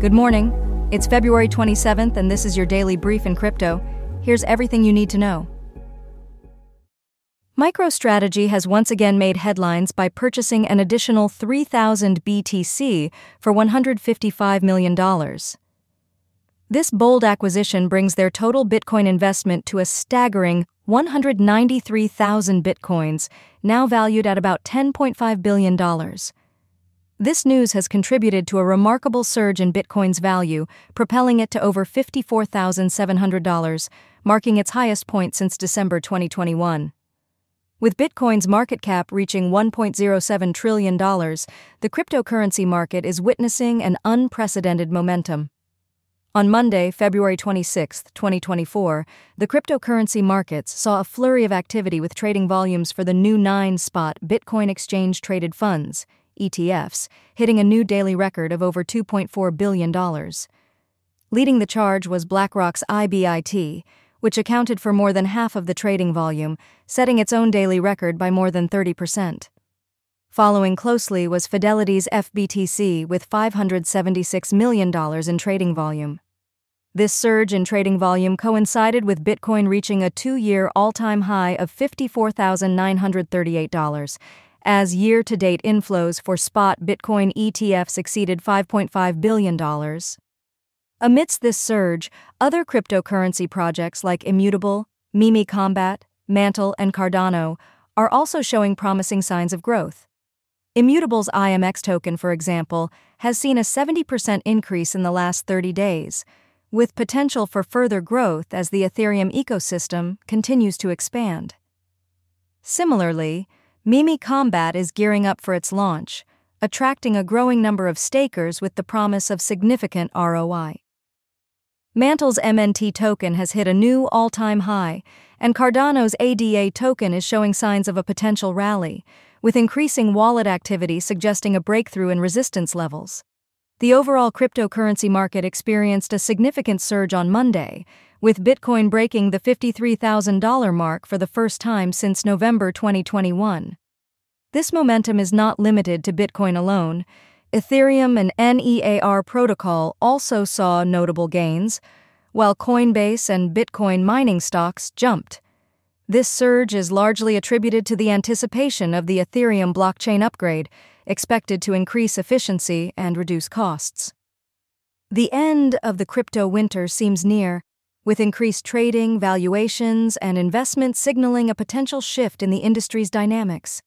Good morning. It's February 27th, and this is your daily brief in crypto. Here's everything you need to know. MicroStrategy has once again made headlines by purchasing an additional 3,000 BTC for $155 million. This bold acquisition brings their total Bitcoin investment to a staggering 193,000 Bitcoins, now valued at about $10.5 billion. This news has contributed to a remarkable surge in Bitcoin's value, propelling it to over $54,700, marking its highest point since December 2021. With Bitcoin's market cap reaching $1.07 trillion, the cryptocurrency market is witnessing an unprecedented momentum. On Monday, February 26, 2024, the cryptocurrency markets saw a flurry of activity with trading volumes for the new 9 spot Bitcoin Exchange Traded Funds ETFs, hitting a new daily record of over $2.4 billion. Leading the charge was BlackRock's IBIT, which accounted for more than half of the trading volume, setting its own daily record by more than 30%. Following closely was Fidelity's FBTC with $576 million in trading volume. This surge in trading volume coincided with Bitcoin reaching a two year all time high of $54,938 as year to date inflows for spot Bitcoin ETFs exceeded $5.5 billion. Amidst this surge, other cryptocurrency projects like Immutable, Meme Kombat, Mantle, and Cardano are also showing promising signs of growth. Immutable's IMX token, for example, has seen a 70% increase in the last 30 days, with potential for further growth as the Ethereum ecosystem continues to expand. Similarly, Meme Kombat is gearing up for its launch, attracting a growing number of stakers with the promise of significant ROI. Mantle's MNT token has hit a new all time high, and Cardano's ADA token is showing signs of a potential rally, with increasing wallet activity suggesting a breakthrough in resistance levels. The overall cryptocurrency market experienced a significant surge on Monday, with Bitcoin breaking the $53,000 mark for the first time since November 2021. This momentum is not limited to Bitcoin alone. Ethereum and NEAR protocol also saw notable gains, while Coinbase and Bitcoin mining stocks jumped. This surge is largely attributed to the anticipation of the Ethereum blockchain upgrade, expected to increase efficiency and reduce costs. The end of the crypto winter seems near, with increased trading, valuations, and investment signaling a potential shift in the industry's dynamics.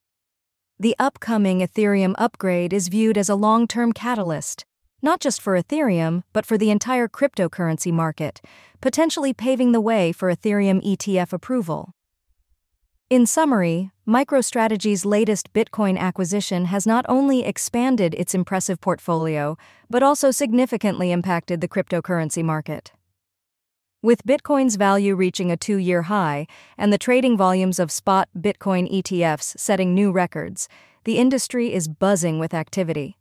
The upcoming Ethereum upgrade is viewed as a long term catalyst, not just for Ethereum, but for the entire cryptocurrency market, potentially paving the way for Ethereum ETF approval. In summary, MicroStrategy's latest Bitcoin acquisition has not only expanded its impressive portfolio, but also significantly impacted the cryptocurrency market. With Bitcoin's value reaching a two year high and the trading volumes of spot Bitcoin ETFs setting new records, the industry is buzzing with activity.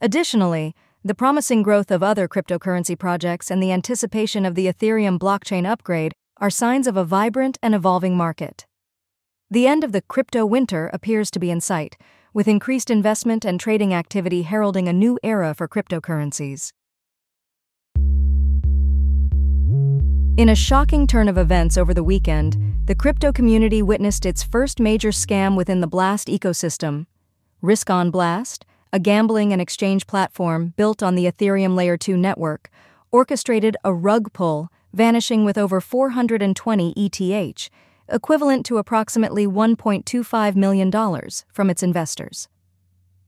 Additionally, the promising growth of other cryptocurrency projects and the anticipation of the Ethereum blockchain upgrade are signs of a vibrant and evolving market. The end of the crypto winter appears to be in sight, with increased investment and trading activity heralding a new era for cryptocurrencies. In a shocking turn of events over the weekend, the crypto community witnessed its first major scam within the Blast ecosystem. Risk on Blast, a gambling and exchange platform built on the Ethereum Layer 2 network, orchestrated a rug pull, vanishing with over 420 ETH, equivalent to approximately $1.25 million, from its investors.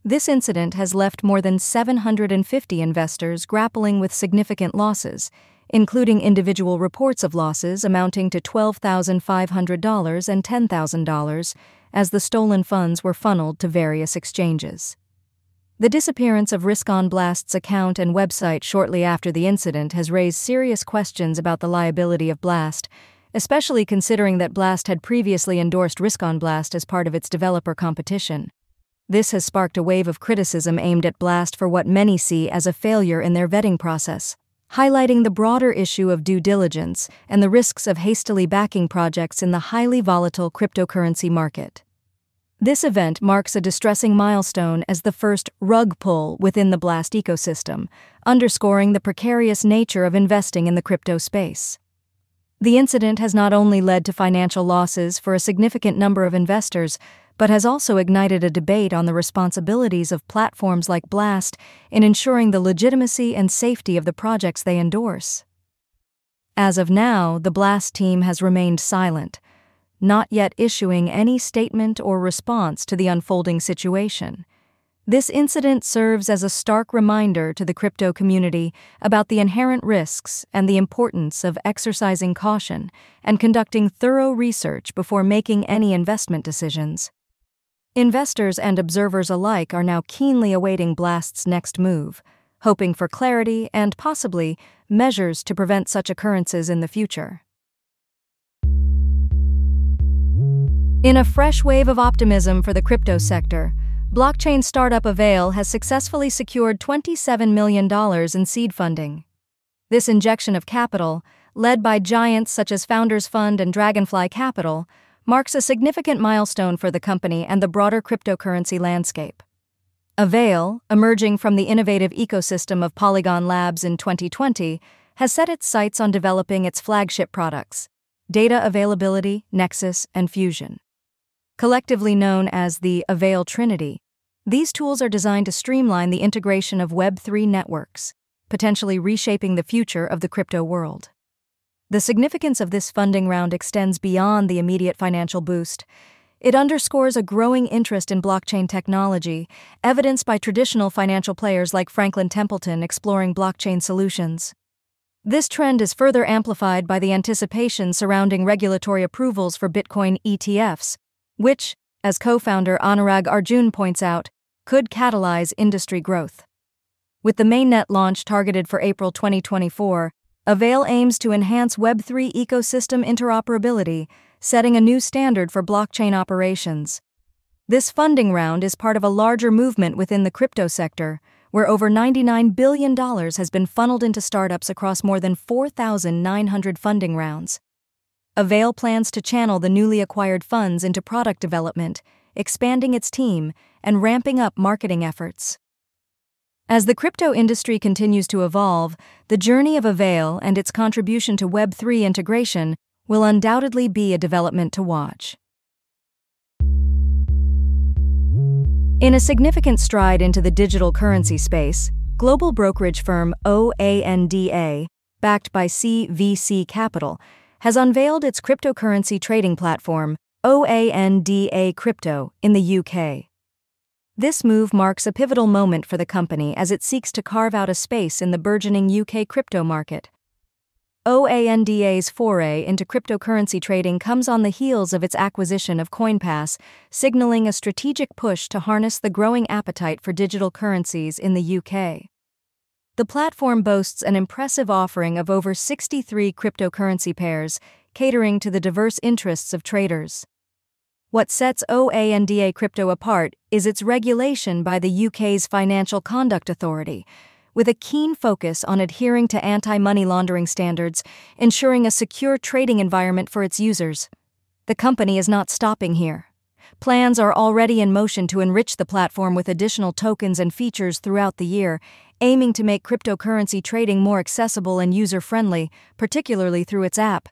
This incident has left more than 750 investors grappling with significant losses including individual reports of losses amounting to $12,500 and $10,000 as the stolen funds were funneled to various exchanges. The disappearance of Risk on Blast's account and website shortly after the incident has raised serious questions about the liability of Blast, especially considering that Blast had previously endorsed Risk on Blast as part of its developer competition. This has sparked a wave of criticism aimed at Blast for what many see as a failure in their vetting process highlighting the broader issue of due diligence and the risks of hastily backing projects in the highly volatile cryptocurrency market. This event marks a distressing milestone as the first rug pull within the Blast ecosystem, underscoring the precarious nature of investing in the crypto space. The incident has not only led to financial losses for a significant number of investors, but has also ignited a debate on the responsibilities of platforms like Blast in ensuring the legitimacy and safety of the projects they endorse. As of now, the Blast team has remained silent, not yet issuing any statement or response to the unfolding situation. This incident serves as a stark reminder to the crypto community about the inherent risks and the importance of exercising caution and conducting thorough research before making any investment decisions. Investors and observers alike are now keenly awaiting Blast's next move, hoping for clarity and possibly measures to prevent such occurrences in the future. In a fresh wave of optimism for the crypto sector, blockchain startup Avail has successfully secured $27 million in seed funding. This injection of capital, led by giants such as Founders Fund and Dragonfly Capital, marks a significant milestone for the company and the broader cryptocurrency landscape. Avail, emerging from the innovative ecosystem of Polygon Labs in 2020, has set its sights on developing its flagship products data availability, Nexus, and Fusion. Collectively known as the Avail Trinity, these tools are designed to streamline the integration of Web3 networks, potentially reshaping the future of the crypto world. The significance of this funding round extends beyond the immediate financial boost. It underscores a growing interest in blockchain technology, evidenced by traditional financial players like Franklin Templeton exploring blockchain solutions. This trend is further amplified by the anticipation surrounding regulatory approvals for Bitcoin ETFs, which, as co founder Anurag Arjun points out, could catalyze industry growth. With the mainnet launch targeted for April 2024, Avail aims to enhance Web3 ecosystem interoperability, setting a new standard for blockchain operations. This funding round is part of a larger movement within the crypto sector, where over $99 billion has been funneled into startups across more than 4,900 funding rounds. Avail plans to channel the newly acquired funds into product development, expanding its team, and ramping up marketing efforts. As the crypto industry continues to evolve, the journey of Avail and its contribution to Web3 integration will undoubtedly be a development to watch. In a significant stride into the digital currency space, global brokerage firm OANDA, backed by CVC Capital, has unveiled its cryptocurrency trading platform, OANDA Crypto, in the UK. This move marks a pivotal moment for the company as it seeks to carve out a space in the burgeoning UK crypto market. OANDA's foray into cryptocurrency trading comes on the heels of its acquisition of CoinPass, signaling a strategic push to harness the growing appetite for digital currencies in the UK. The platform boasts an impressive offering of over 63 cryptocurrency pairs, catering to the diverse interests of traders. What sets OANDA crypto apart is its regulation by the UK's Financial Conduct Authority, with a keen focus on adhering to anti money laundering standards, ensuring a secure trading environment for its users. The company is not stopping here. Plans are already in motion to enrich the platform with additional tokens and features throughout the year, aiming to make cryptocurrency trading more accessible and user friendly, particularly through its app.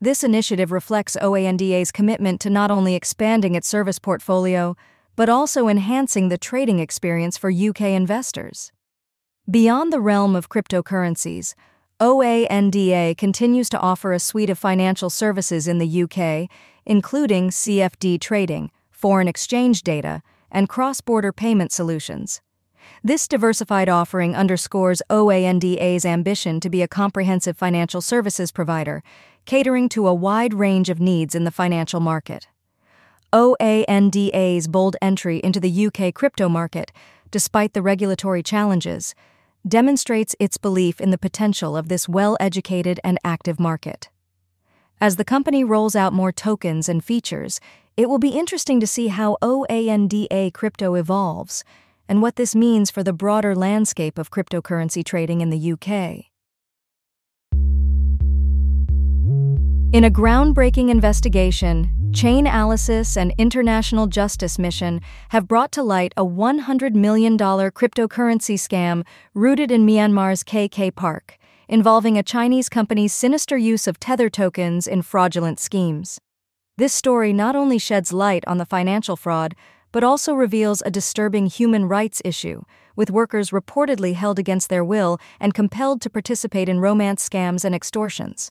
This initiative reflects OANDA's commitment to not only expanding its service portfolio, but also enhancing the trading experience for UK investors. Beyond the realm of cryptocurrencies, OANDA continues to offer a suite of financial services in the UK, including CFD trading, foreign exchange data, and cross border payment solutions. This diversified offering underscores OANDA's ambition to be a comprehensive financial services provider, catering to a wide range of needs in the financial market. OANDA's bold entry into the UK crypto market, despite the regulatory challenges, demonstrates its belief in the potential of this well educated and active market. As the company rolls out more tokens and features, it will be interesting to see how OANDA crypto evolves and what this means for the broader landscape of cryptocurrency trading in the UK. In a groundbreaking investigation, Chainalysis and International Justice Mission have brought to light a $100 million cryptocurrency scam rooted in Myanmar's KK Park, involving a Chinese company's sinister use of Tether tokens in fraudulent schemes. This story not only sheds light on the financial fraud, but also reveals a disturbing human rights issue, with workers reportedly held against their will and compelled to participate in romance scams and extortions.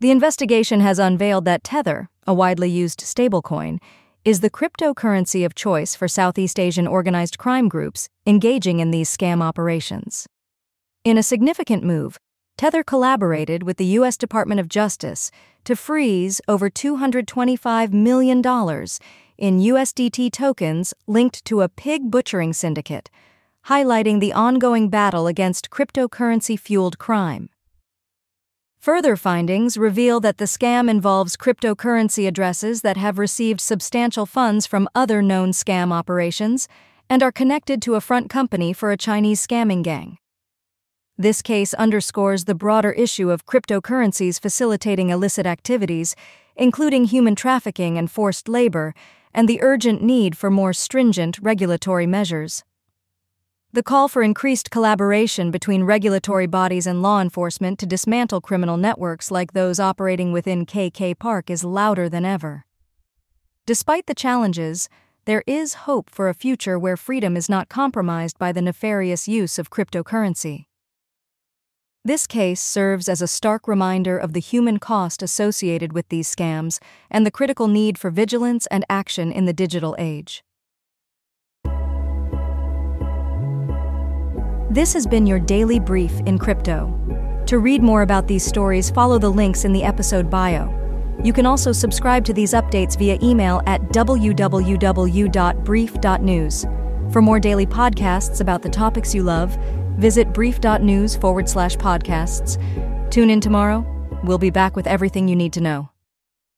The investigation has unveiled that Tether, a widely used stablecoin, is the cryptocurrency of choice for Southeast Asian organized crime groups engaging in these scam operations. In a significant move, Tether collaborated with the U.S. Department of Justice to freeze over $225 million in USDT tokens linked to a pig butchering syndicate, highlighting the ongoing battle against cryptocurrency fueled crime. Further findings reveal that the scam involves cryptocurrency addresses that have received substantial funds from other known scam operations and are connected to a front company for a Chinese scamming gang. This case underscores the broader issue of cryptocurrencies facilitating illicit activities, including human trafficking and forced labor, and the urgent need for more stringent regulatory measures. The call for increased collaboration between regulatory bodies and law enforcement to dismantle criminal networks like those operating within KK Park is louder than ever. Despite the challenges, there is hope for a future where freedom is not compromised by the nefarious use of cryptocurrency. This case serves as a stark reminder of the human cost associated with these scams and the critical need for vigilance and action in the digital age. This has been your daily brief in crypto. To read more about these stories, follow the links in the episode bio. You can also subscribe to these updates via email at www.brief.news. For more daily podcasts about the topics you love, visit brief.news forward slash podcasts. Tune in tomorrow. We'll be back with everything you need to know.